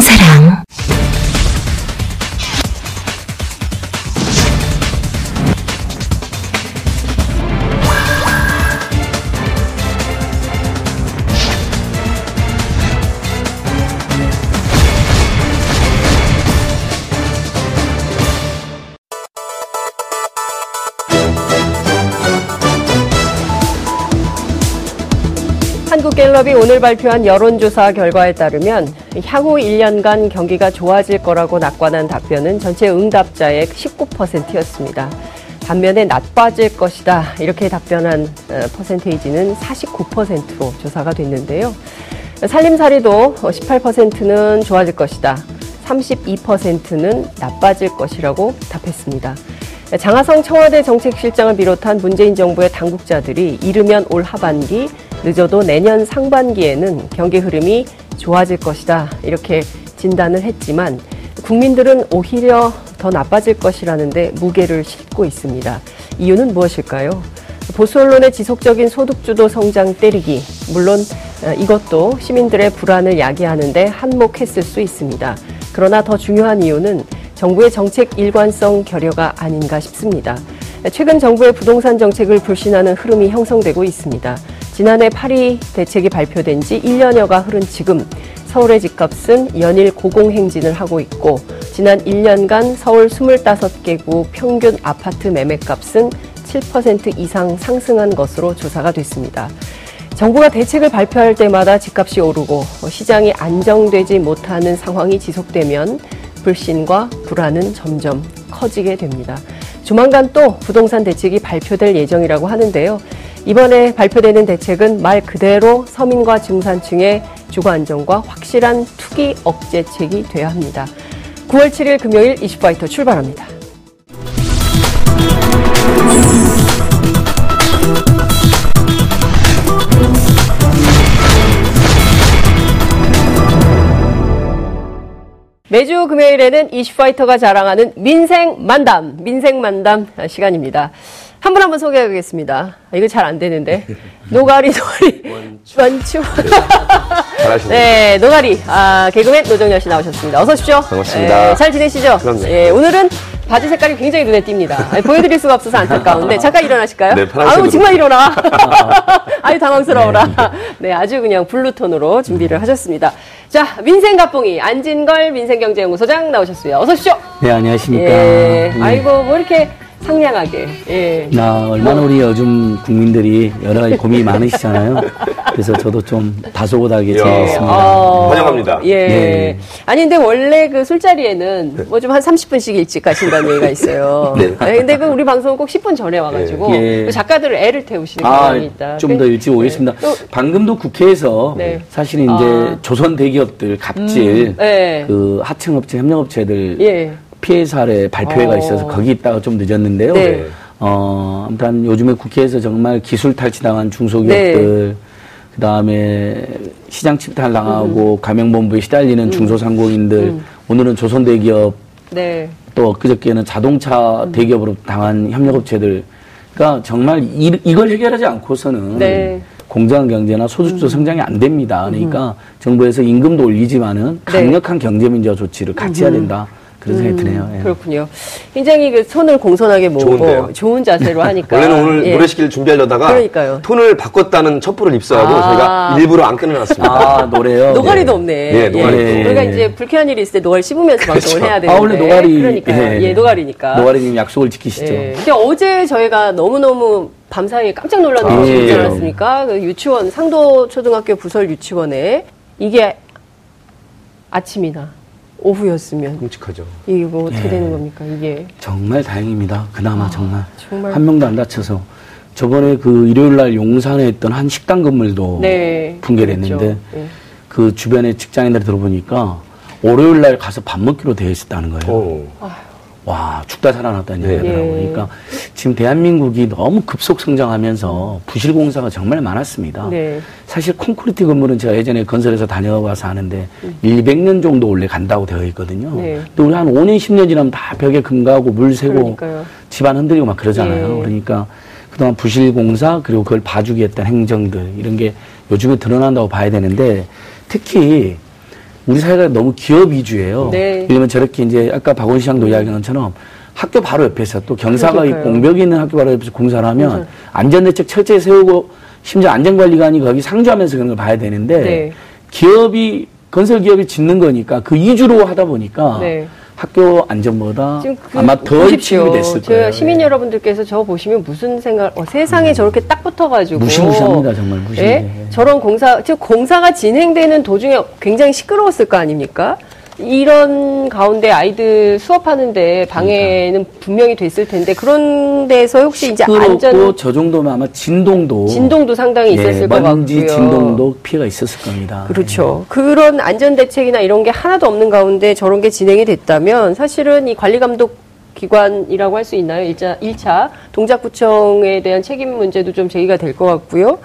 가장사랑 한국갤럽이 오늘 발표한 여론조사 결과에 따르면 향후 1년간 경기가 좋아질 거라고 낙관한 답변은 전체 응답자의 19%였습니다. 반면에 나빠질 것이다 이렇게 답변한 어, 퍼센테이지는 49%로 조사가 됐는데요. 살림살이도 18%는 좋아질 것이다. 32%는 나빠질 것이라고 답했습니다. 장하성 청와대 정책실장을 비롯한 문재인 정부의 당국자들이 이르면 올 하반기, 늦어도 내년 상반기에는 경기 흐름이 좋아질 것이다. 이렇게 진단을 했지만 국민들은 오히려 더 나빠질 것이라는데 무게를 싣고 있습니다. 이유는 무엇일까요? 보수 언론의 지속적인 소득주도 성장 때리기. 물론 어, 이것도 시민들의 불안을 야기하는데 한몫했을 수 있습니다. 그러나 더 중요한 이유는 정부의 정책 일관성 결여가 아닌가 싶습니다. 최근 정부의 부동산 정책을 불신하는 흐름이 형성되고 있습니다. 지난해 파리 대책이 발표된 지 1년여가 흐른 지금 서울의 집값은 연일 고공행진을 하고 있고 지난 1년간 서울 25개국 평균 아파트 매매값은 7% 이상 상승한 것으로 조사가 됐습니다. 정부가 대책을 발표할 때마다 집값이 오르고 시장이 안정되지 못하는 상황이 지속되면 불신과 불안은 점점 커지게 됩니다. 조만간 또 부동산 대책이 발표될 예정이라고 하는데요. 이번에 발표되는 대책은 말 그대로 서민과 중산층의 주거 안정과 확실한 투기 억제책이 돼야 합니다. 9월 7일 금요일 이슈파이터 출발합니다. 매주 금요일에는 이슈파이터가 자랑하는 민생 만담, 민생 만담 시간입니다. 한 분 한 분 소개하겠습니다. 아, 이거 잘 안 되는데. 노가리, 노가리. 원추. 잘하시네요. 네, 노가리. 아, 개그맨 노정렬 씨 나오셨습니다. 어서 오십시오. 반갑습니다. 네, 잘 지내시죠? 그럼요. 예, 오늘은 바지 색깔이 굉장히 눈에 띕니다. 아니, 보여드릴 수가 없어서 안타까운데. 잠깐 일어나실까요? 네, 파란색으로. 아유, 정말 일어나. 아유, 당황스러워라. 네, 아주 그냥 블루톤으로 준비를 하셨습니다. 자, 민생 갑봉이 안진걸 민생경제연구소장 나오셨어요. 어서 오십시오. 네, 안녕하십니까. 예. 네. 아이고, 뭐 이렇게 상냥하게. 예. 나 얼마나 우리 요즘 국민들이 여러 가지 고민이 많으시잖아요. 그래서 저도 좀 다소곳하게 이야. 지내겠습니다. 어, 환영합니다. 예. 네. 아니, 근데 원래 그 술자리에는 뭐 좀 한 30분씩 일찍 가신다는 얘기가 있어요. 네. 아니, 근데 그 우리 방송은 꼭 10분 전에 와가지고 예. 그 작가들을 애를 태우시는 아, 경향이 있다. 좀더 일찍 오겠습니다. 또, 방금도 국회에서 네. 사실 이제 아. 조선 대기업들 갑질, 네. 그 하청업체, 협력업체들 예. 피해 사례 발표회가 어. 있어서 거기 있다가 좀 늦었는데요. 네. 어, 아무튼 요즘에 국회에서 정말 기술 탈취당한 중소기업들, 네. 그 다음에 시장 침탈 당하고 음. 가맹본부에 시달리는 중소상공인들, 오늘은 조선 대기업 네. 또 그저께는 자동차 음. 대기업으로 당한 협력업체들, 그러니까 정말 이, 이걸 해결하지 않고서는 네. 음. 공정한 경제나 소득주도 성장이 안 됩니다. 그러니까 정부에서 임금도 올리지만은 네. 음. 강력한 경제 민주화 조치를 같이 해야 된다. 그런 생각이 드네요. 예. 그렇군요. 굉장히 그 손을 공손하게 모으고 좋은데요. 좋은 자세로 하니까. 원래는 오늘 예. 노래시키를 준비하려다가 그러니까요. 톤을 바꿨다는 첩보를 입수하고 아. 저희가 일부러 안 끊어놨습니다. 아, 노래요? 노가리도 예. 없네. 예, 노가리. 예. 우리가 이제 불쾌한 일이 있을 때 노가리 씹으면서 방송을 해야 되는데. 아, 원래 노가리. 그러니까 예, 예. 노가리니까. 노가리님 약속을 지키시죠. 예. 근데 어제 저희가 너무너무 밤사이에 깜짝 놀란 아, 소식이 있지 예. 않았습니까? 그 유치원, 상도 초등학교 부설 유치원에 이게 아침이나 오후였으면 끔찍하죠. 이게 뭐 어떻게 예. 되는 겁니까? 이게. 정말 다행입니다. 그나마 정말. 아, 정말. 한 명도 안 다쳐서. 저번에 그 일요일 날 용산에 있던 한 식당 건물도 네. 붕괴됐는데 그렇죠. 예. 그 주변에 직장인들 들어보니까 월요일 날 가서 밥 먹기로 되어 있었다는 거예요. 오. 와 죽다 살아났다는 네. 얘기더라고요. 예. 그러니까 지금 대한민국이 너무 급속 성장하면서 부실 공사가 정말 많았습니다. 네. 사실 콘크리트 건물은 제가 예전에 건설에서 다녀와서 아는데 1, 200년 정도 원래 간다고 되어 있거든요. 음. 네. 근데 우리 한 5년, 10년 지나면 다 벽에 금 가고 물 새고 그러니까요. 집안 흔들리고 막 그러잖아요. 예. 그러니까 그동안 부실 공사 그리고 그걸 봐주기 했던 행정들 이런 게 요즘에 드러난다고 봐야 되는데 특히 우리 사회가 너무 기업 위주예요. 네. 들면 저렇게 이제 아까 박원 시장도 이야기한 것처럼 학교 바로 옆에서 또 경사가. 있고 공벽이 있는 학교 바로 옆에서 공사를 하면 안전대책 철저히 세우고 심지어 안전관리관이 거기 상주하면서 그런 걸 봐야 되는데 네. 기업이 건설 기업이 짓는 거니까 그 이주로 하다 보니까 네. 학교 안전보다 그 아마 더 보십시오. 됐을 저 거예요. 시민 예. 여러분들께서 저 보시면 무슨 생각? 어, 세상에 저렇게 딱 붙어가지고 무시무시합니다, 정말 무시무시해. 예? 저런 공사, 즉 공사가 진행되는 도중에 굉장히 시끄러웠을 거 아닙니까? 이런 가운데 아이들 수업하는데 방해는 분명히 됐을 텐데 그런 데서 혹시 이제 안전 저 정도면 아마 진동도 진동도 상당히 있었을 예, 것 같고요. 진동도 피해가 있었을 겁니다. 그렇죠. 그런 안전 대책이나 이런 게 하나도 없는 가운데 저런 게 진행이 됐다면 사실은 이 관리 감독 기관이라고 할 수 있나요? 일자, 1차 동작구청에 대한 책임 문제도 좀 제기가 될 것 같고요.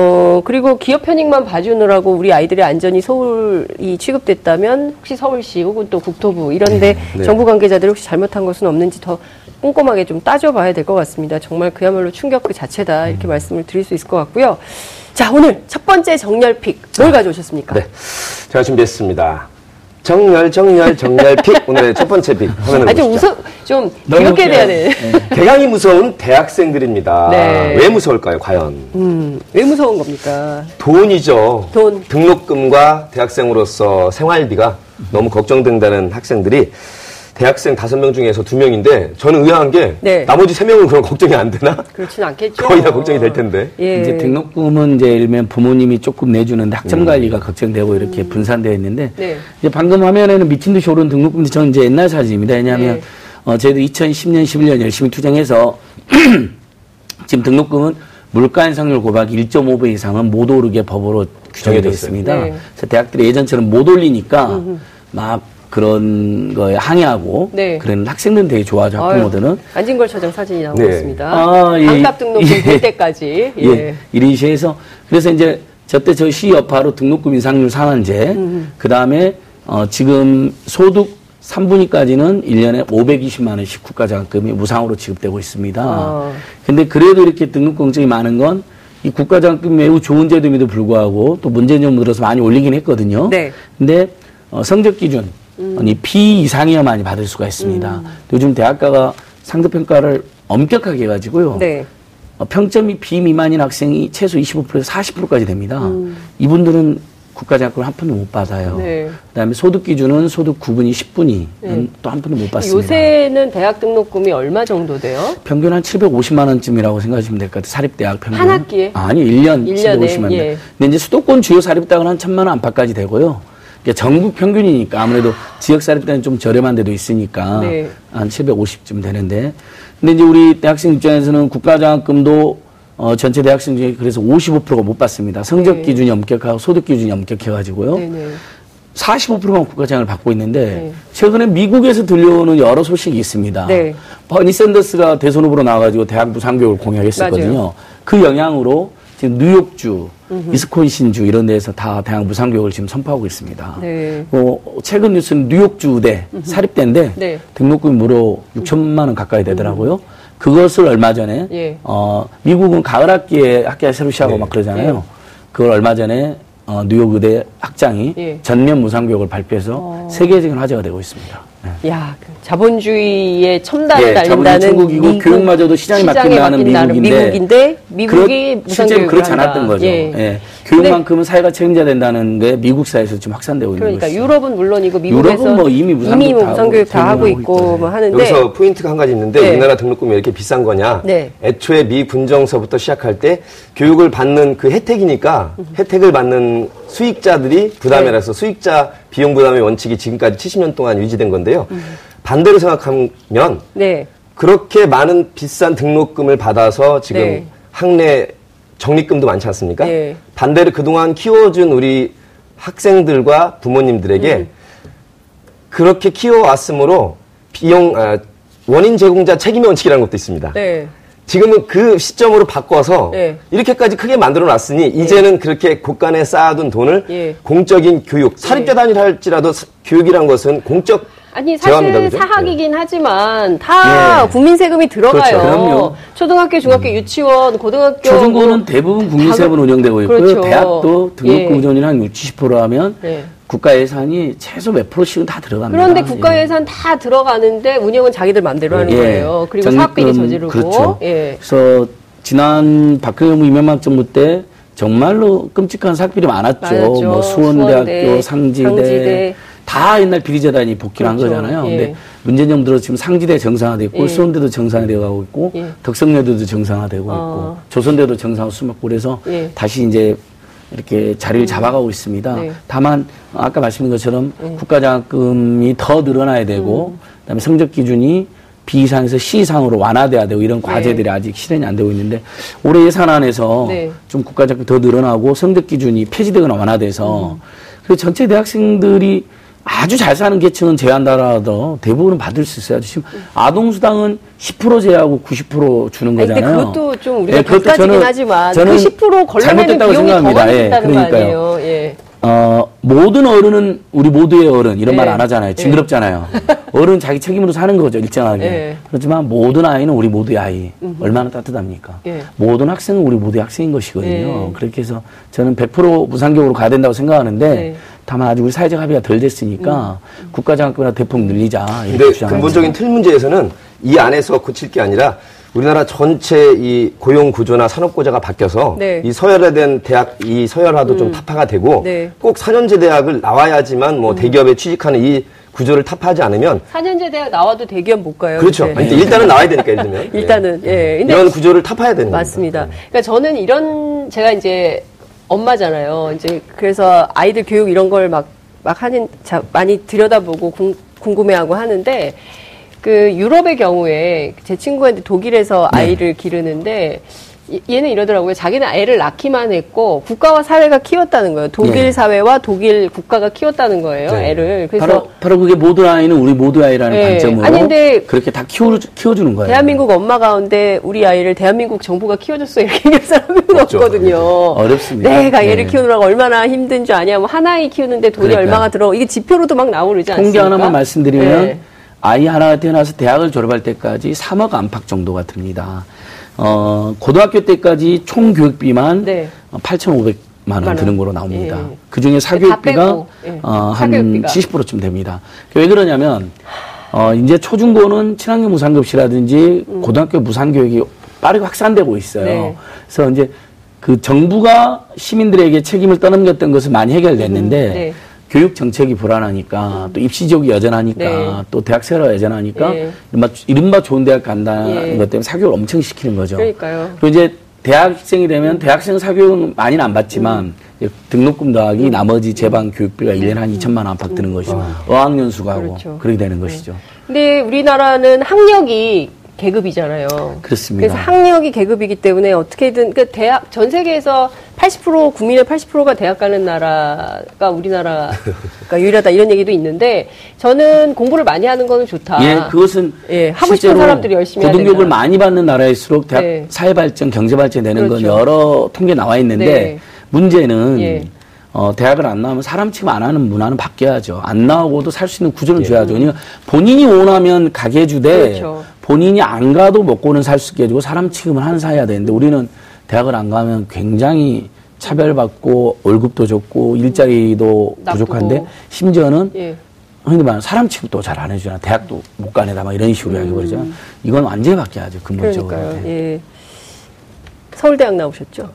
어, 그리고 기업 편익만 봐주느라고 우리 아이들의 안전이 서울이 취급됐다면 혹시 서울시 혹은 또 국토부 이런데 네. 정부 관계자들이 혹시 잘못한 것은 없는지 더 꼼꼼하게 좀 따져봐야 될 것 같습니다. 정말 그야말로 충격 그 자체다 이렇게 말씀을 드릴 수 있을 것 같고요. 자 오늘 첫 번째 정렬 pick 뭘 가져오셨습니까? 네. 제가 준비했습니다. 정렬, 정렬, 정렬 pick. 오늘의 첫 번째 pick. 화면을 아주 보시죠. 웃어 좀 귀엽게. 돼야 돼. 개강이 무서운 대학생들입니다. 네. 왜 무서울까요, 과연? 음, 왜 무서운 겁니까? 돈이죠. 돈. 등록금과 대학생으로서 생활비가 너무 걱정된다는 학생들이 대학생 다섯 명 중에서 두 명인데 저는 의아한 게 네. 나머지 세 명은 그런 걱정이 안 되나? 그렇진 않겠죠. 거의 다 걱정이 될 텐데. 예. 이제 등록금은 이제 예를 들면 부모님이 조금 내주는데 학점 관리가 걱정되고 이렇게 분산되어 있는데 음. 네. 이제 방금 화면에는 미친 듯이 오른 등록금도 저는 이제 옛날 사진입니다. 왜냐하면 네. 어, 저희도 2010년, 11년 열심히 투쟁해서 지금 등록금은 물가 인상률 고박 1.5배 이상은 못 오르게 법으로 규정이 되어. 있습니다. 네. 그래서 대학들이 예전처럼 못 올리니까 막 그런 거에 항의하고 네. 그런 학생들은 되게 좋아하죠 학부모들은. 안진걸 처장 사진이 나오고 네. 있습니다. 아, 예. 반값 등록금 예. 될 때까지. 예. 예. 이런 시에서 그래서 이제 저때 저 시 여파로 등록금 인상률 상한제, 그 다음에 어 지금 소득 3분위까지는 1년에 520만 원씩 국가장학금이 무상으로 지급되고 있습니다. 아. 근데 그래도 이렇게 등록금 걱정이 많은 건 이 국가장학금 매우 좋은 제도임에도 불구하고 또 문재인 정부 들어서 많이 올리긴 했거든요. 네. 근데 어, 성적 기준 이 B 이상이어만이 받을 수가 있습니다. 요즘 대학가가 상대평가를 엄격하게 해가지고요. 네. 어, 평점이 B 미만인 학생이 최소 25%에서 40%까지 됩니다. 이분들은 국가장학금을 한 푼도 못 받아요. 네. 그다음에 소득 기준은 소득 9분이 10분이 또한 푼도 못 받습니다. 요새는 대학 등록금이 얼마 정도 돼요? 평균 한 750만 원쯤이라고 생각하시면 될 것 같아요. 사립대학 평균. 한 학기에? 아니, 1년 일 년에, 750만 원. 예. 근데 이제 수도권 주요 사립대학은 한 천만 원 안팎까지 되고요. 그러니까 전국 평균이니까 아무래도 지역 사립대는 좀 저렴한 데도 있으니까 네. 한 750쯤 되는데. 근데 이제 우리 대학생 입장에서는 국가장학금도 어, 전체 대학생 중에 그래서 55%가 못 받습니다. 성적 네. 기준이 엄격하고 소득 기준이 엄격해가지고요. 네 네. 45%만 국가장을 받고 있는데 네. 최근에 미국에서 들려오는 여러 소식이 있습니다. 네. 버니 샌더스가 대선 후보로 나와가지고 대학 무상교육을 공약했었거든요. 맞아요. 그 영향으로 지금 뉴욕주, 위스콘신주 이런 데에서 다 대학 무상교육을 지금 선포하고 있습니다. 네. 어, 최근 뉴스는 뉴욕주 대 사립대인데 네. 등록금이 무려 6천만 원 가까이 되더라고요. 그것을 얼마 전에 예. 어, 미국은 가을 학기에 학기가 새로 시작하고 네. 막 그러잖아요. 네. 그걸 얼마 전에 어, 뉴욕 의대 학장이 예. 전면 무상 교육을 발표해서 세계적인 화제가 되고 있습니다. 네. 야, 그 자본주의의 첨단을 예, 자본주의 달린다는 천국이고 미국, 교육마저도 시장에 맡긴다는 맡긴다는 미국인데 미국인데 미국이 그렇- 무상 교육을 그렇지. 않았던 거죠. 예. 예. 교육만큼은 사회가 책임져야 된다는 게 미국 사회에서 지금 확산되고 있는 그러니까 것이죠. 유럽은 물론이고 미국에서 유럽은 뭐 이미 무상교육 뭐다 무상교육 하고 다 하고 교육하고 있고. 뭐 하는데 여기서 포인트가 한 가지 있는데 네. 우리나라 등록금이 왜 이렇게 비싼 거냐? 네. 애초에 미 분정서부터 시작할 때 교육을 받는 그 혜택이니까 혜택을 받는 수익자들이 부담이라서 수익자 비용 부담의 원칙이 지금까지 70년 동안 유지된 건데요. 반대로 생각하면 네. 그렇게 많은 비싼 등록금을 받아서 지금 네. 학내 적립금도 많지 않습니까? 네. 반대로 그동안 키워준 우리 학생들과 부모님들에게 음. 그렇게 키워왔으므로 비용 아, 원인 제공자 책임의 원칙이라는 것도 있습니다. 네. 지금은 그 시점으로 바꿔서 네. 이렇게까지 크게 만들어 놨으니 이제는 그렇게 곳간에 쌓아둔 돈을 예. 공적인 교육, 사립대 다니라 할지라도 사- 교육이란 것은 공적 아니 사실 그죠? 사학이긴 하지만 다 예. 국민 세금이 들어가요. 그렇죠. 그럼요. 초등학교, 중학교, 유치원, 고등학교 초중고는 뭐 대부분 국민 세금으로 다- 운영되고 있고요. 그렇죠. 대학도 등록금 예. 운전이 한 60, 70% 하면 네. 국가 예산이 최소 몇 프로씩은 다 들어갑니다. 그런데 국가 예. 예산 다 들어가는데 운영은 자기들 마음대로 하는 예. 거예요. 그리고 사업비리 저지르고. 그렇죠. 예. 그래서 지난 박근혜 이명박 정부 때 정말로 끔찍한 사기들이 많았죠. 많았죠. 뭐 수원대학교, 수원대, 상지대, 상지대. 다 옛날 비리재단이 복귀를 그렇죠. 한 거잖아요. 예. 근데 문재인 정부 들어 지금 상지대 정상화됐고 예. 수원대도 정상화되어 가고 있고 예. 덕성여대도 정상화되고 어. 있고 조선대도 정상화 수막고 그래서 예. 다시 이제 이렇게 자리를 잡아가고 있습니다. 네. 다만 아까 말씀드린 것처럼 국가장학금이 더 늘어나야 되고 음. 그다음에 성적 기준이 B 이상에서 C 이상으로 완화돼야 되고 이런 네. 과제들이 아직 실현이 안 되고 있는데 올해 예산안에서 네. 좀 국가장학금 더 늘어나고 성적 기준이 폐지되거나 완화돼서 음. 그 전체 대학생들이 아주 잘 사는 계층은 제한하더라도 대부분은 받을 수 있어요. 지금 아동수당은 10% 제하고 90% 주는 아니, 근데 거잖아요. 그것도 좀 우리가 예, 그것도 저는- 하지만 저는 그10% 걸러내는 잘못됐다고 비용이 더 생각합니다. 많이 예, 그러니까요. 예. 어, 모든 어른은 우리 모두의 어른 이런 예. 말안 하잖아요. 징그럽잖아요. 어른 자기 책임으로 사는 거죠, 일정하게. 예. 그렇지만 모든 아이는 우리 모두의 아이. 얼마나 따뜻합니까? 예. 모든 학생은 우리 모두의 학생인 것이거든요. 예. 그렇게 해서 저는 100% 무상교육으로 가야 된다고 생각하는데 네. 다만 아직 우리 사회적 합의가 덜 됐으니까 국가장학금이나 대폭 늘리자. 근데. 근본적인 틀 문제에서는 이 안에서 고칠 게 아니라 우리나라 전체 이 고용 구조나 산업 구조가 바뀌어서 네. 이 서열화된 대학 이 서열화도 좀 타파가 되고 네. 꼭 4년제 대학을 나와야지만 뭐 대기업에 취직하는 이 구조를 타파하지 않으면 4년제 대학 나와도 대기업 못 가요. 그렇죠. 근데 일단은 나와야 되니까 예를 들면 일단은 예. 근데 이런 구조를 타파해야 되는 맞습니다. 겁니다. 그러니까 저는 이런 제가 이제 엄마잖아요. 이제 그래서 아이들 교육 이런 걸 막 막 하는 자, 많이 들여다보고 궁, 궁금해하고 하는데 그 유럽의 경우에 제 친구한테 독일에서 아이를 기르는데 이- 얘는 이러더라고요. 자기는 아이를 낳기만 했고 국가와 사회가 키웠다는 거예요. 독일 네. 사회와 독일 국가가 키웠다는 거예요. 네. 애를. 그래서 바로, 바로 그게 모든 아이는 우리 모두 아이라는 예. 관점으로 아니, 근데 그렇게 다 키워, 키워주는 거예요. 대한민국 엄마 가운데 우리 아이를 대한민국 정부가 키워줬어 이렇게 얘기할 사람은 없죠. 없거든요. 어렵습니다. 내가 얘를 네. 키우느라고 얼마나 힘든 줄 아냐. 뭐 하나이 키우는데 돈이 그러니까요. 얼마가 들어. 이게 지표로도 막 나오고 그러지 통계 않습니까? 하나만 말씀드리면 네. 아이 하나 태어나서 대학을 졸업할 때까지 3억 안팎 정도가 듭니다. 어, 고등학교 때까지 총 교육비만 네. 8,500만 원 원. 드는 거로 나옵니다. 예. 그 중에 사교육비가 예. 어, 한 사교육비가. 70%쯤 됩니다. 왜 그러냐면 어, 이제 초중고는 친환경 무상급식이라든지 고등학교 무상교육이 빠르게 확산되고 있어요. 음. 네. 그래서 이제 그 정부가 시민들에게 책임을 떠넘겼던 것은 많이 해결됐는데 음, 네. 교육 정책이 불안하니까 또 입시 지역이 여전하니까 네. 또 대학 세가 여전하니까 예. 이른바, 이른바 좋은 대학 간다는 예. 것 때문에 사교육을 엄청 시키는 거죠. 그러니까요. 그리고 이제 대학생이 되면 대학생 사교육은 많이는 안 받지만 이제 등록금 더하기 나머지 제방 교육비가 일년에한 2천만 원 안팎 드는 것이죠. 어학연수 가고 그렇죠. 그렇게 되는 것이죠. 근데 우리나라는 학력이 계급이잖아요. 그렇습니다. 그래서 학력이 계급이기 때문에 어떻게든 그 대학 전 세계에서 80% 국민의 80%가 대학 가는 나라가 우리나라가 유일하다 이런 얘기도 있는데 저는 공부를 많이 하는 거는 좋다. 예, 그것은 예, 하고 싶은 사람들이 열심히 고등교육을. 많이 받는 나라일수록 대학 네. 사회 발전, 경제 발전 되는 건 그렇죠. 여러 통계 나와 있는데 네. 문제는 예. 어, 대학을 안 나오면 사람 취급 안 하는 문화는 바뀌어야죠. 안 나오고도 살 수 있는 예. 구조를 줘야죠. 그러니까 본인이 원하면 가게 해주되 그렇죠. 본인이 안 가도 먹고는 살 수 있게 해주고 사람 취급을 하는 사회야 되는데 우리는 대학을 안 가면 굉장히 차별받고 월급도 적고 일자리도 나쁘고. 부족한데 심지어는 예. 흔히 말하는 사람 취급도 잘 안 해주잖아. 대학도 못 가네다 막 이런 식으로 이야기해버리죠. 이건 완전히 바뀌어야죠. 근본적으로. 음. 그러니까요. 네. 예. 서울대학 나오셨죠?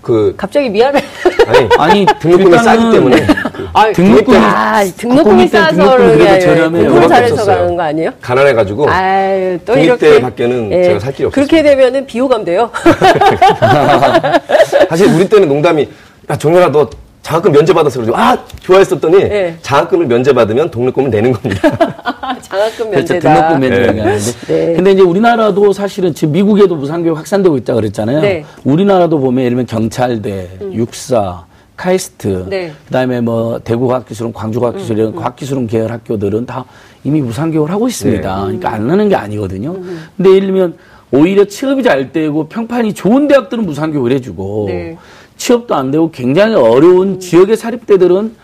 그 갑자기 미안해. 아니 아니 등록금이 싸기 때문에 아, 등록금이 야, 등록금이 싸서 등록금이 그런 게 그래도 저렴해요. 공부를 그거밖에 잘해서. 가는 거 아니에요? 가난해가지고 아유, 또 국립대 이렇게. 밖에는 예. 제가 살 길이 없었어요. 그렇게 되면은 비호감 돼요. 사실 우리 때는 농담이 야 정렬아 너 장학금 면제받아서 그러죠. 아 좋아했었더니 네. 장학금을 면제받으면 등록금을 내는 겁니다. 장학금 그렇죠. 면제다. 등록금 면제 네. 네. 근데 이제 우리나라도 사실은 지금 미국에도 무상교육 확산되고 있다 그랬잖아요. 네. 우리나라도 보면 예를 들면 경찰대, 육사, 카이스트, 네. 그다음에 뭐 대구 과학기술원, 광주 과학기술 이런 과학기술원 계열 학교들은 다 이미 무상 교육을 하고 있습니다. 네. 그러니까 안 하는 게 아니거든요. 근데 예를 들면 오히려 취업이 잘 되고 평판이 좋은 대학들은 무상 교육을 해주고 네. 취업도 안 되고 굉장히 어려운 지역의 사립대들은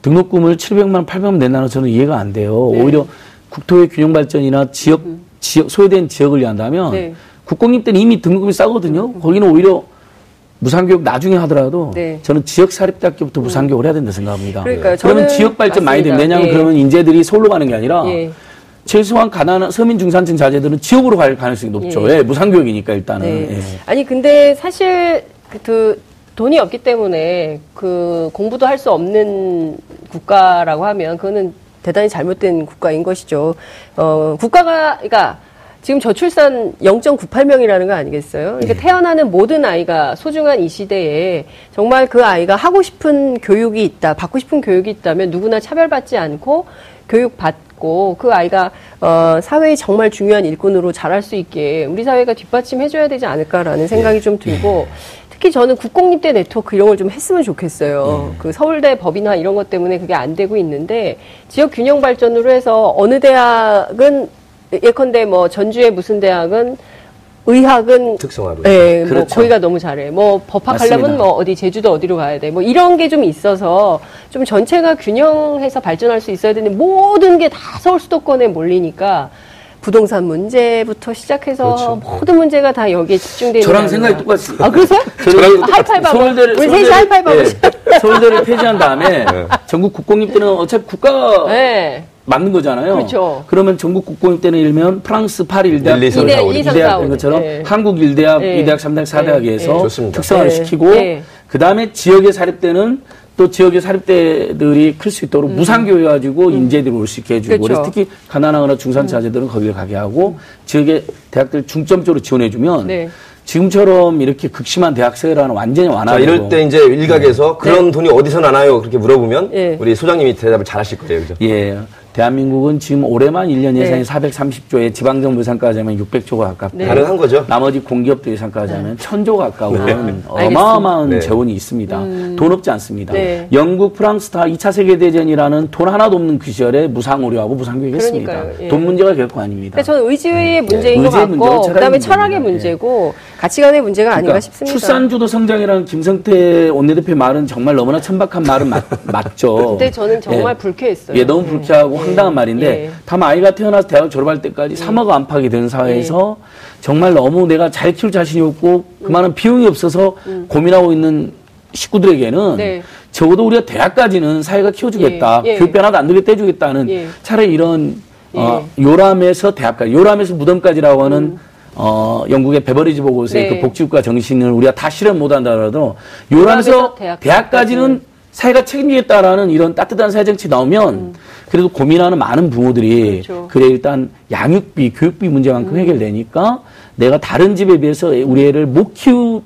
등록금을 700만 원, 800만 원 낸다는 저는 이해가 안 돼요. 네. 오히려 국토의 균형 발전이나 지역, 지역 소외된 지역을 위한다면 네. 국공립 때는 이미 등록금이 싸거든요. 거기는 오히려 무상교육 나중에 하더라도 네. 저는 지역 사립대학교부터 무상교육을 해야 된다 생각합니다. 그러니까요. 그러면 지역 발전 많이 됩니다. 왜냐하면 예. 그러면 인재들이 서울로 가는 게 아니라 예. 최소한 가난한 서민 중산층 자제들은 지역으로 갈 가능성이 높죠. 예. 예, 무상교육이니까 일단은. 네. 예. 아니 근데 사실 그, 그 돈이 없기 때문에 그 공부도 할 수 없는 국가라고 하면 그거는 대단히 잘못된 국가인 것이죠. 어, 국가가 그러니까 지금 저출산 0.98명이라는 거 아니겠어요? 그러니까 태어나는 모든 아이가 소중한 이 시대에 정말 그 아이가 하고 싶은 교육이 있다, 받고 싶은 교육이 있다면 누구나 차별받지 않고 교육 받고 그 아이가 어, 사회의 정말 중요한 일꾼으로 자랄 수 있게 우리 사회가 뒷받침해줘야 되지 않을까라는 생각이 좀 들고 특히 저는 국공립대 네트워크 이런 걸 좀 했으면 좋겠어요. 그 서울대 법이나 이런 것 때문에 그게 안 되고 있는데 지역 균형 발전으로 해서 어느 대학은 예컨대 뭐 전주의 무슨 대학은 의학은 특성화로. 네, 뭐 그렇죠. 거기가 너무 잘해. 뭐 법학하려면. 뭐 어디 제주도 어디로 가야 돼. 뭐 이런 게 좀 있어서 좀 전체가 균형해서 발전할 수 있어야 되는데 모든 게 다 서울 수도권에 몰리니까 부동산 문제부터 시작해서 그렇죠. 모든 문제가 다 여기에 집중되는 저랑 게 생각이. 똑같습니다. 아 그러세요? 저랑 아, 하이파이브 서울대를 우리 셋이 하이파이브. 예, 서울대를 폐지한 다음에 전국 국공립대는 어차피 국가 네. 맞는 거잖아요. 그렇죠. 그러면 전국 국공립대는 일면 프랑스 파리 일대학, 일, 이, 삼, 이대- 사, 오, 이, 이 삼, 대학 사, 오. 된 것처럼 예. 한국 일대학 예. 이대학삼대학 예. 사대학에서 예. 좋습니다. 특성화를 예. 시키고 예. 그 다음에 지역의 사립대는 또 지역의 사립대들이 클 수 있도록 무상교육해가지고 인재들이 올 수 있게 해주고 음. 그렇죠. 그래서 특히 가난하거나 중산자제들은 거기를 가게 하고 지역의 대학들 중점적으로 지원해주면 네. 지금처럼 이렇게 극심한 대학생활은 완전히 자, 완화되고 이럴 때 이제 일각에서 그런 돈이 어디서 나나요? 그렇게 물어보면 예. 우리 소장님이 대답을 잘 하실 거예요. 그죠? 예. 대한민국은 지금 올해만 1년 예산이 네. 430조에 지방정부 예산까지 하면 600조가 가깝고 네. 가능한 거죠? 나머지 공기업도 예산까지 하면 1000조 가까운 알겠습니다. 어마어마한 네. 재원이 있습니다. 돈 없지 않습니다. 네. 영국, 프랑스 다 2차 세계대전이라는 돈 하나도 없는 그 시절에 무상의료하고 무상교육 했습니다. 예. 돈 문제가 결코 아닙니다. 그러니까 저는 의지의 문제인 것 의지의 문제고 같고 그다음에 문제입니다. 철학의 예. 문제고 가치관의 문제가 아닌가 그러니까 싶습니다. 출산주도 성장이라는 김성태 원내대표의 말은 정말 너무나 천박한 말은 맞, 맞죠. 그때 저는 정말 예. 불쾌했어요. 예, 너무 불쾌하고 황당한 말인데, 예. 다만 아이가 태어나서 대학 졸업할 때까지 3억 안팎이 되는 사회에서 정말 너무 내가 잘 키울 자신이 없고 그만한 비용이 없어서 고민하고 있는 식구들에게는 네. 적어도 우리가 대학까지는 사회가 키워주겠다. 예, 예. 교육비 하나도 안 들게 떼주겠다는 예. 차라리 이런 어, 요람에서 대학까지, 요람에서 무덤까지라고 하는 어, 영국의 베버리지 보고서의 음. 네. 그 복지국가 정신을 우리가 다 실현 못 한다 하더라도 요람에서 요람에서 대학까지. 대학까지는 사회가 책임지겠다라는 이런 따뜻한 사회 정치 나오면 그래도 고민하는 많은 부모들이 음. 그렇죠. 음. 그래 일단 양육비, 교육비 문제만큼 해결되니까 내가 다른 집에 비해서 우리 애를 못 키우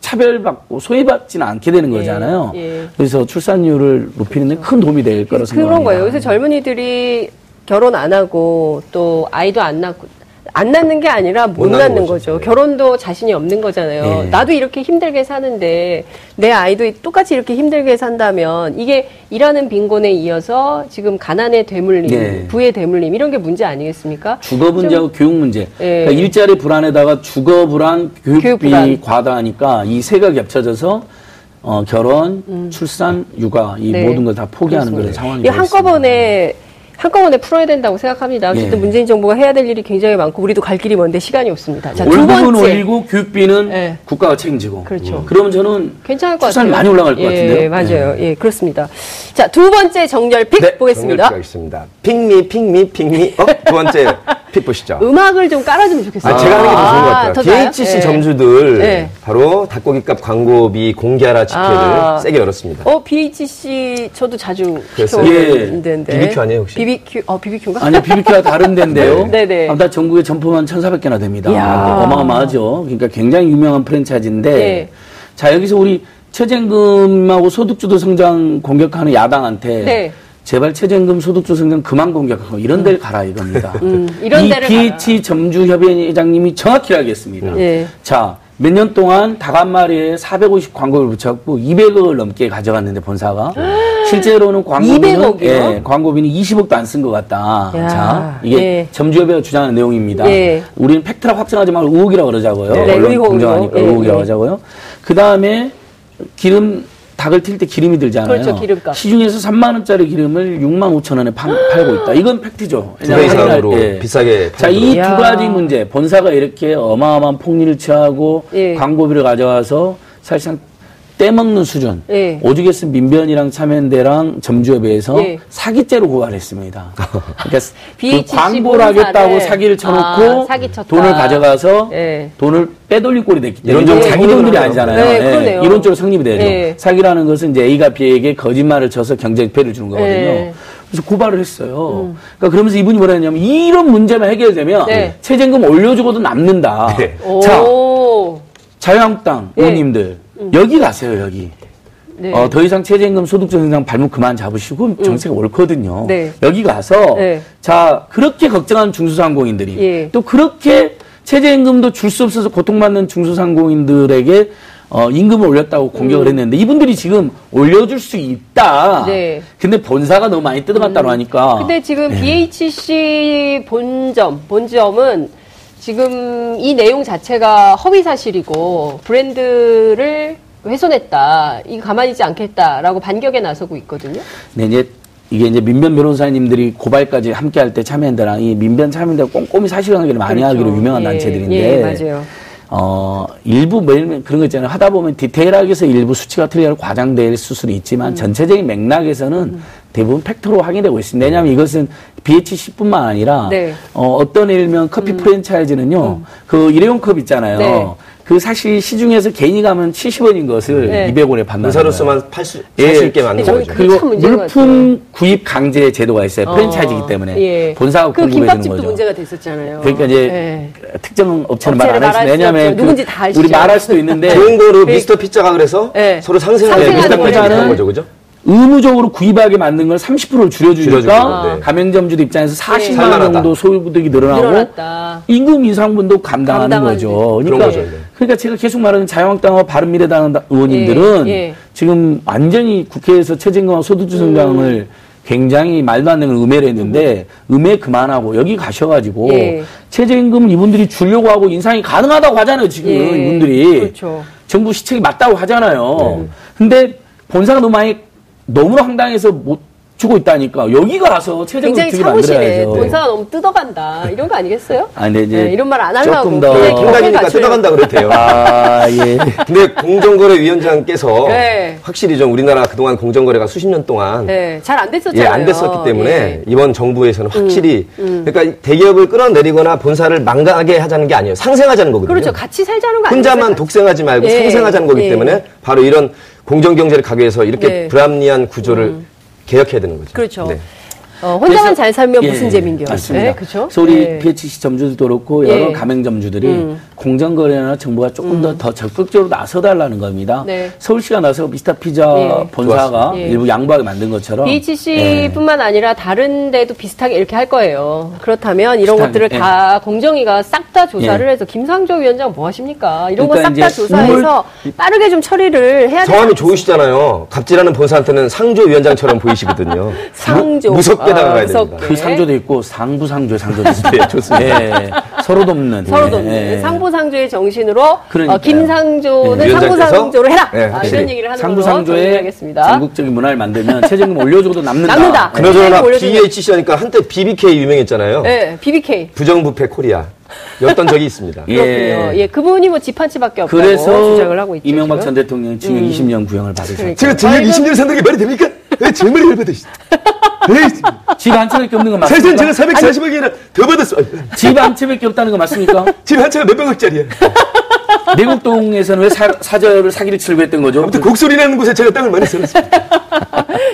차별받고 소외받지는 않게 되는 거잖아요. 예. 그래서 출산율을 높이는 데큰 도움이 될 거라고 생각합니다. 그런 거예요. 요새 젊은이들이 결혼 안 하고 또 아이도 안 낳고 안 낳는 게 아니라 못, 못 낳는 거죠. 거죠. 네. 결혼도 자신이 없는 거잖아요. 네. 나도 이렇게 힘들게 사는데 내 아이도 똑같이 이렇게 힘들게 산다면 이게 일하는 빈곤에 이어서 지금 가난의 대물림, 네. 부의 대물림 이런 게 문제 아니겠습니까? 주거 문제하고 교육 문제. 예. 그러니까 일자리 불안에다가 주거 불안, 교육비 교육 불안. 과다하니까 이 세가 겹쳐져서 어, 결혼, 출산, 육아 이 음. 네. 모든 걸 다 포기하는 그런. 상황이 이게 되어 있습니다. 한꺼번에 풀어야 된다고 생각합니다. 어쨌든 예. 문재인 정부가 해야 될 일이 굉장히 많고 우리도 갈 길이 먼데 시간이 없습니다. 자, 두 월급은 번째. 올리고 교육비는 예. 국가가 책임지고. 그렇죠. 그러면 저는 괜찮을 것 같아요. 많이 올라갈 것 예, 같은데요. 맞아요. 예, 그렇습니다. 자, 두 번째 정렬 pick 네, 보겠습니다. 정렬 있습니다. pick me, pick me, pick me. 어, 두 번째 pick 보시죠. 음악을 좀 깔아주면 좋겠어요. 아, 제가 하는 게 더 좋은 것 아, 같아요. 더 나아요? BHC 예. 점주들 네. 바로 닭고기값 광고비 공개하라 집회를 아. 세게 열었습니다. 어, BHC 저도 자주 그랬어요? 시켜먹는데. BBQ 아니에요, 혹시? BBQ, 어, BBQ인가? 아니요, BBQ가 다른 데인데요. 네, 네. 아무튼 전국에 점포만 1,400개나 됩니다. 이야. 어마어마하죠. 그러니까 굉장히 유명한 프랜차이즈인데. 네. 자, 여기서 우리 최저임금하고 소득주도 성장 공격하는 야당한테. 네. 제발 최저임금 소득주 성장 그만 공격하고 이런 데를 가라 이겁니다. 음, 이런 이 데를 BH 점주협의회장님이 정확히 하겠습니다. 예. 자, 몇 년 동안 닭한 마리에 450 광고를 붙였고 200억을 넘게 가져갔는데 본사가 실제로는 광고비는 200억 이요? 예, 광고비는 20억도 안 쓴 것 같다. 야, 자, 이게 예. 점주협회가 주장하는 내용입니다. 예. 우리는 팩트라 확정하지 말고 의혹이라고 그러자고요. 네, 언론. 공정하니까 예, 의혹이라고 예. 하자고요. 그 다음에 기름 닭을 튈 때 기름이 들잖아요. 그렇죠, 기름값. 시중에서 3만 원짜리 기름을 6만 5천 원에 파- 팔고 있다. 이건 팩트죠. 두배 이상으로 때. 비싸게 자. 이두 야. 가지 문제. 본사가 이렇게 어마어마한 폭리를 취하고 예. 광고비를 가져와서 사실상 떼먹는 수준. 예. 오죽했어 민변이랑 참여연대랑 점주협에서 예. 사기죄로 고발했습니다. 그러니까 그 광고를 하겠다고 사기를 쳐놓고 아, 사기쳤다. 돈을 가져가서 예. 돈을 빼돌릴 꼴이 됐기 때문에 이론적으로 자기 성립을 돈들이 하네요. 아니잖아요. 네, 예. 이론적으로 성립이 되죠. 예. 사기라는 것은 이제 A가 B에게 거짓말을 쳐서 경제패를 주는 거거든요. 예. 그래서 고발을 했어요. 그러니까 그러면서 이분이 뭐라 했냐면 이런 문제만 해결되면 네. 최저임금 올려주고도 남는다. 네. 자, 오. 자유한국당 예. 의원님들 여기 가세요 여기. 네. 어, 더 이상 최저임금 소득 정상 발목 그만 잡으시고 정책 옳거든요. 네. 여기 가서 네. 자 그렇게 걱정하는 중소상공인들이 예. 또 그렇게 최저임금도 줄 수 없어서 고통받는 중소상공인들에게 어, 임금을 올렸다고 공격을 했는데 이분들이 지금 올려줄 수 있다. 음. 네. 근데 본사가 너무 많이 뜯어갔다고 하니까. 근데 지금 네. BHC 본점, 본점은 지금 이 내용 자체가 허위 사실이고 브랜드를 훼손했다. 이거 가만히 있지 않겠다라고 반격에 나서고 있거든요. 네, 이제 이게 이제 민변 변호사님들이 고발까지 함께 할 때 참여연대랑 이 민변 참여연대가 꼼꼼히 사실관계를 많이 그렇죠. 하기로 유명한 예, 단체들인데. 예, 맞아요. 어, 일부 뭐 예를 들면 그런 거 있잖아요. 하다 보면 디테일하게 해서 일부 수치가 틀려서 과장될 수술이 있지만 전체적인 맥락에서는 대부분 팩트로 확인되고 있습니다. 왜냐하면 이것은 BHC뿐만 아니라 네. 어, 어떤 예를 들면 커피 프랜차이즈는요. 그 일회용 컵 있잖아요. 네. 그 사실 시중에서 개인이 가면 70원인 것을 네. 200원에 판다는 거예요. 의사로서만 팔수 예. 있게 만든 저기 거죠. 그- 그리고 물품 구입 강제 제도가 있어요. 어, 프랜차이즈이기 때문에 예. 본사가 그 공급해 주는 김밥집도 거죠. 문제가 됐었잖아요. 그러니까 이제 예. 특정 업체는 말 안. 수 왜냐하면 없죠. 누군지 다 아시죠. 우리 말할 수도 있는데 좋은 거로 미스터 피자가 그래서 네. 서로 상생하는 상생하는 미스터. 피자는 거죠. 거죠, 그죠? 의무적으로 구입하게 만든 걸 30%를 줄여주니까 줄여주고, 네. 가맹점주도 입장에서 40만 원 살만하다. 정도 소득이 늘어나고 늘어났다. 임금 인상분도 감당하는 거죠. 그러니까, 거죠, 네. 그러니까 제가 계속 말하는 자유한국당과 바른미래당 의원님들은 예, 예. 지금 완전히 국회에서 최저임금과 소득주 성장을 굉장히 말도 안 되는 음해를 했는데 음해 그만하고 여기 가셔가지고 예. 최저임금 이분들이 주려고 하고 인상이 가능하다고 하잖아요 지금 예. 이분들이 그렇죠. 정부 시책이 맞다고 하잖아요. 네. 근데 본사가 너무 많이 너무나 황당해서 못 주고 있다니까 여기 가서 최저임금 굉장히 사무실에 만들어야죠. 본사가 너무 뜯어간다. 이런 거 아니겠어요? 아, 근데 이제 네, 이런 말 안 하려고. 조금 더- 어, 경계 갖추려고. 뜯어간다 그랬대요. 아 예. 근데 공정거래위원장께서 네. 확실히 좀 우리나라 그동안 공정거래가 수십 년 동안 네, 잘 안 됐었잖아요. 예, 안 됐었기 때문에 예. 음, 이번 정부에서는 확실히 그러니까 대기업을 끌어내리거나 본사를 망가게 하자는 게 아니에요. 상생하자는 거거든요. 그렇죠. 같이 살자는 거 아니에요? 혼자만 독생하지 말고 예, 상생하자는 거기 예. 때문에 바로 이런 공정경제를 가기 위해서 이렇게 네. 불합리한 구조를 개혁해야 되는 거죠. 그렇죠. 네. 어, 혼자만 그래서- 잘 살면 예, 무슨 재민겨. 맞습니다. 네, 그렇죠. 그래서 우리 예. PHC 점주들도 그렇고 여러 예. 음. 가맹점주들이 공정거래나 정부가 조금 더, 더 적극적으로 나서달라는 겁니다. 네. 서울시가 나서 미스터 피자 예. 본사가. 예. 일부 양보하게 만든 것처럼 예. BHC뿐만 아니라 다른 데도 비슷하게 이렇게 할 거예요. 그렇다면 이런 비슷하게, 것들을 예. 다 공정위가 싹 다 조사를 예. 해서 김상조 위원장 뭐 하십니까? 이런 그러니까 거싹 다 조사해서 빠르게 좀 처리를 해야 성함이 않겠습니까? 좋으시잖아요. 갑질하는 본사한테는 상조 위원장처럼 보이시거든요. 상조. 무, 무섭게 아, 다가가야 무섭게. 됩니다. 그 상조도 있고 상부상조 상조도 있습니다. 네, 좋습니다. 예, 서로 돕는. 서로 예, 돕는 예. 상부상조의 정신으로 그러니까요. 어, 김상조는 예, 상부상조로 해라. 네, 아. 이런 얘기를 하는 상부상조의 정리하겠습니다. 전국적인 문화를 만들면 최저임금 올려주고도 남는다. 남는다. 예. 그나저나 BHC 하니까 한때 BBK 유명했잖아요. 네, BBK. 부정부패 코리아. 였던 적이 있습니다. 예. 그렇군요. 예, 그분이 뭐 집한 채밖에 없다고 그래서 주장을 하고 있죠. 이명박 지금. 전 대통령 징역 20년 구형을 받으셨죠. 제가 징역 20년 산다는 게 말이 됩니까? 왜 정말 열받아. 집한 채밖에 없는 거 맞습니까? 제가 440억이나 더 받았어. 집한 채밖에 없다는 거 맞습니까? 집 한 채가 몇백 억짜리야. 내곡동에서는 왜 사, 사저를 사기를 치려고 했던 거죠? 아무튼 곡소리 나는 곳에 제가 땅을 많이 써놨습니다.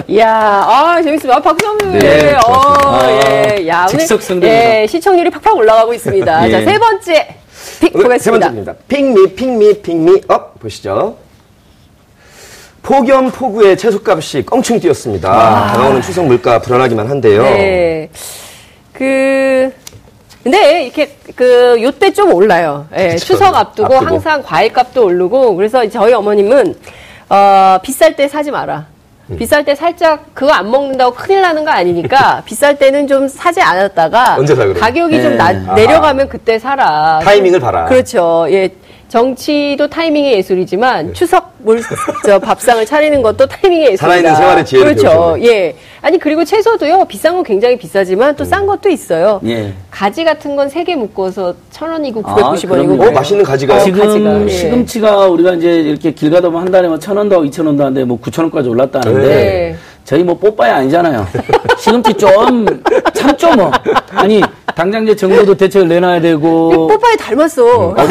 이야, 아, 재밌습니다. 아, 박수 한번 네, 네, 어, 좋았습니다. 예, 야, 오늘, 즉석성대입니다. 예, 시청률이 팍팍 올라가고 있습니다. 예. 자, 세 번째 pick 오늘 세 보겠습니다. 번째입니다. pick me, pick me, pick me up 보시죠. 폭염 폭우에 채소값이 껑충 뛰었습니다. 다가오는 추석 물가 불안하기만 한데요. 네. 그, 근데 이렇게 그 요때 좀 올라요. 예, 그쵸. 추석 앞두고, 앞두고. 항상 과일값도 오르고 그래서 저희 어머님은 어, 비쌀 때 사지 마라. 음. 비쌀 때 살짝 그거 안 먹는다고 큰일 나는 거 아니니까 비쌀 때는 좀 사지 않았다가 언제 사, 그래요? 가격이 좀 네. 나- 내려가면 그때 사라. 타이밍을 봐라. 그렇죠. 예. 정치도 타이밍의 예술이지만 추석 물, 저 밥상을 차리는 것도 타이밍의 예술이다. 살아있는 생활의 지혜를 그렇죠. 배우셨네요. 예. 아니 그리고 채소도요 비싼 건 굉장히 비싸지만 또 싼 것도 있어요. 예. 가지 같은 건 세 개 묶어서 천 원이고 아, 990원이고. 그럼요. 어, 맛있는 가지가. 어, 지금 가지가, 예. 시금치가 우리가 이제 이렇게 길 가다 보면 한 달에 뭐 천 원도 이천 원도 하는데 뭐 구천 원까지 올랐다는데 네. 저희 뭐 뽀빠이 아니잖아요. 시금치 좀 참죠 뭐. 아니 당장 이제 정부도 대책을 내놔야 되고. 뽀빠이 닮았어. 아,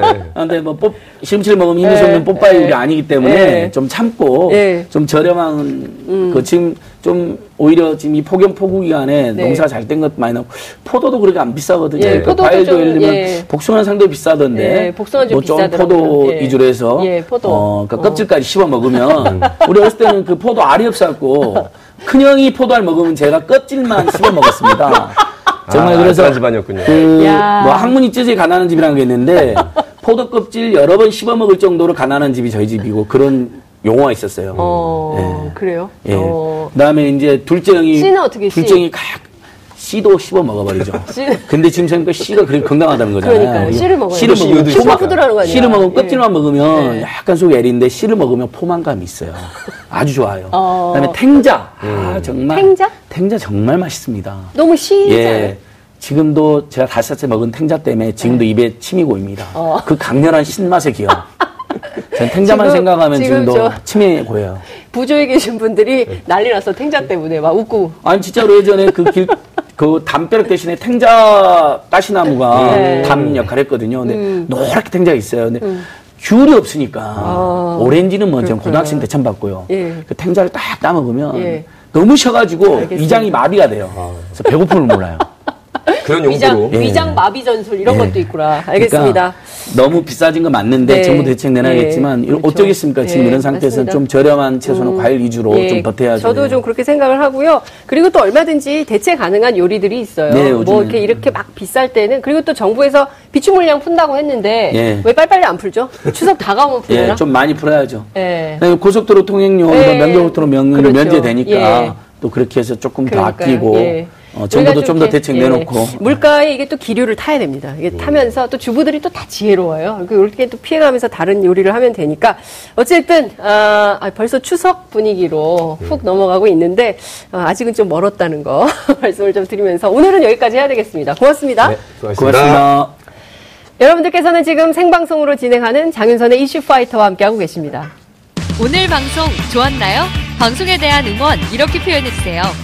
그러네. 근데 뭐 뽀, 시금치를 먹으면 힘이 솟는 예, 뽀빠이 예. 우리 아니기 때문에 예. 좀 참고 예. 좀 저렴한 그 지금 좀 오히려 지금 이 폭염 폭우 기간에 네. 농사 잘 된 것 많이 나고 포도도 그렇게 안 비싸거든요. 예, 그 포도도 과일도 좀, 예를 들면 예. 복숭아는 상당히 비싸던데 예, 복숭아는 좀 뭐좀. 포도 예. 위주로 해서 예, 포도. 어, 그 어. 껍질까지 씹어 먹으면 우리 어렸을 때는 그 포도 알이 없었고 큰형이 포도알 먹으면 제가 껍질만 씹어 먹었습니다. 정말 아, 그래서 집안이었군요. 그 야. 뭐 항문이 찢어지 가난한 집이라는 게 있는데 포도 껍질 여러 번 씹어 먹을 정도로 가난한 집이 저희 집이고 그런 용어가 있었어요. 어, 예. 그래요? 예. 어. 그다음에 이제 둘째 형이 씨는 어떻게 씨? 둘째 형이 각 씨도 씹어 먹어버리죠. 씨. 근데 지금 생각해 씨가 그렇게 건강하다는 거잖아요. 그러니까요. 씨를 먹어요. 씨를 씨 먹으면 이유도 포만- 슈퍼푸드라는 거 아니야? 씨를 먹으면 예. 껍질만 먹으면 예. 약간 속이 애린데 씨를 먹으면 포만감이 있어요. 아주 좋아요. 어. 그다음에 탱자. 아, 정말. 탱자? 탱자 정말 맛있습니다. 너무 시잖아요. 예. 지금도 제가 다섯 살째 먹은 탱자 때문에 지금도 입에 침이 고입니다. 네. 어. 그 강렬한 신맛의 기억. 전 탱자만 지금- 생각하면 지금 지금도 저- 침이 고여요. 부조에 계신 분들이 난리 났어. 탱자 때문에 막 웃고. 아니 진짜로 예전에 그 길, 그 담벼락 대신에 탱자 가시나무가 네. 담 역할을 했거든요. 근데 음. 노랗게 탱자가 있어요. 근데 귤이 없으니까 아. 오렌지는 뭐 전. 고등학생 때 처음 봤고요. 예. 그 탱자를 딱 따먹으면 예. 너무 셔가지고 알겠습니다. 위장이 마비가 돼요. 그래서 배고픔을 몰라요. 그런 위장, 용도로. 예. 위장 마비 전술 이런 예. 것도 있구나. 알겠습니다. 그러니까 너무 비싸진 건 맞는데 네. 정부 대책 내놔야겠지만 네. 이런 그렇죠. 어쩌겠습니까? 지금 예, 이런 상태에서는. 좀 저렴한 채소나 음. 과일 위주로 예, 좀 버텨야죠. 저도 좀 그렇게 생각을 하고요. 그리고 또 얼마든지 대체 가능한 요리들이 있어요. 네, 뭐. 이렇게 이렇게 막 비쌀 때는 그리고 또 정부에서 비축 물량 푼다고 했는데 예. 왜 빨리빨리 안 풀죠? 추석 다가오면 풀려나? 예, 좀 많이 풀어야죠. 예. 고속도로 통행료 예. 이번 면도로 명 그렇죠. 면제되니까 예. 또 그렇게 해서 조금 더 그러니까요. 아끼고 예. 어, 정부도 좀 더 대책 예, 내놓고 물가에 이게 또 기류를 타야 됩니다. 이게 타면서 또 주부들이 또 다 지혜로워요. 이렇게 또 피해가면서 다른 요리를 하면 되니까 어쨌든 아, 아, 벌써 추석 분위기로 훅 넘어가고 있는데 아, 아직은 좀 멀었다는 거 말씀을 좀 드리면서 오늘은 여기까지 해야 되겠습니다. 고맙습니다. 네, 수고하셨습니다. 고맙습니다. 여러분들께서는 지금 생방송으로 진행하는 장윤선의 이슈 파이터와 함께하고 계십니다. 오늘 방송 좋았나요? 방송에 대한 응원 이렇게 표현해주세요.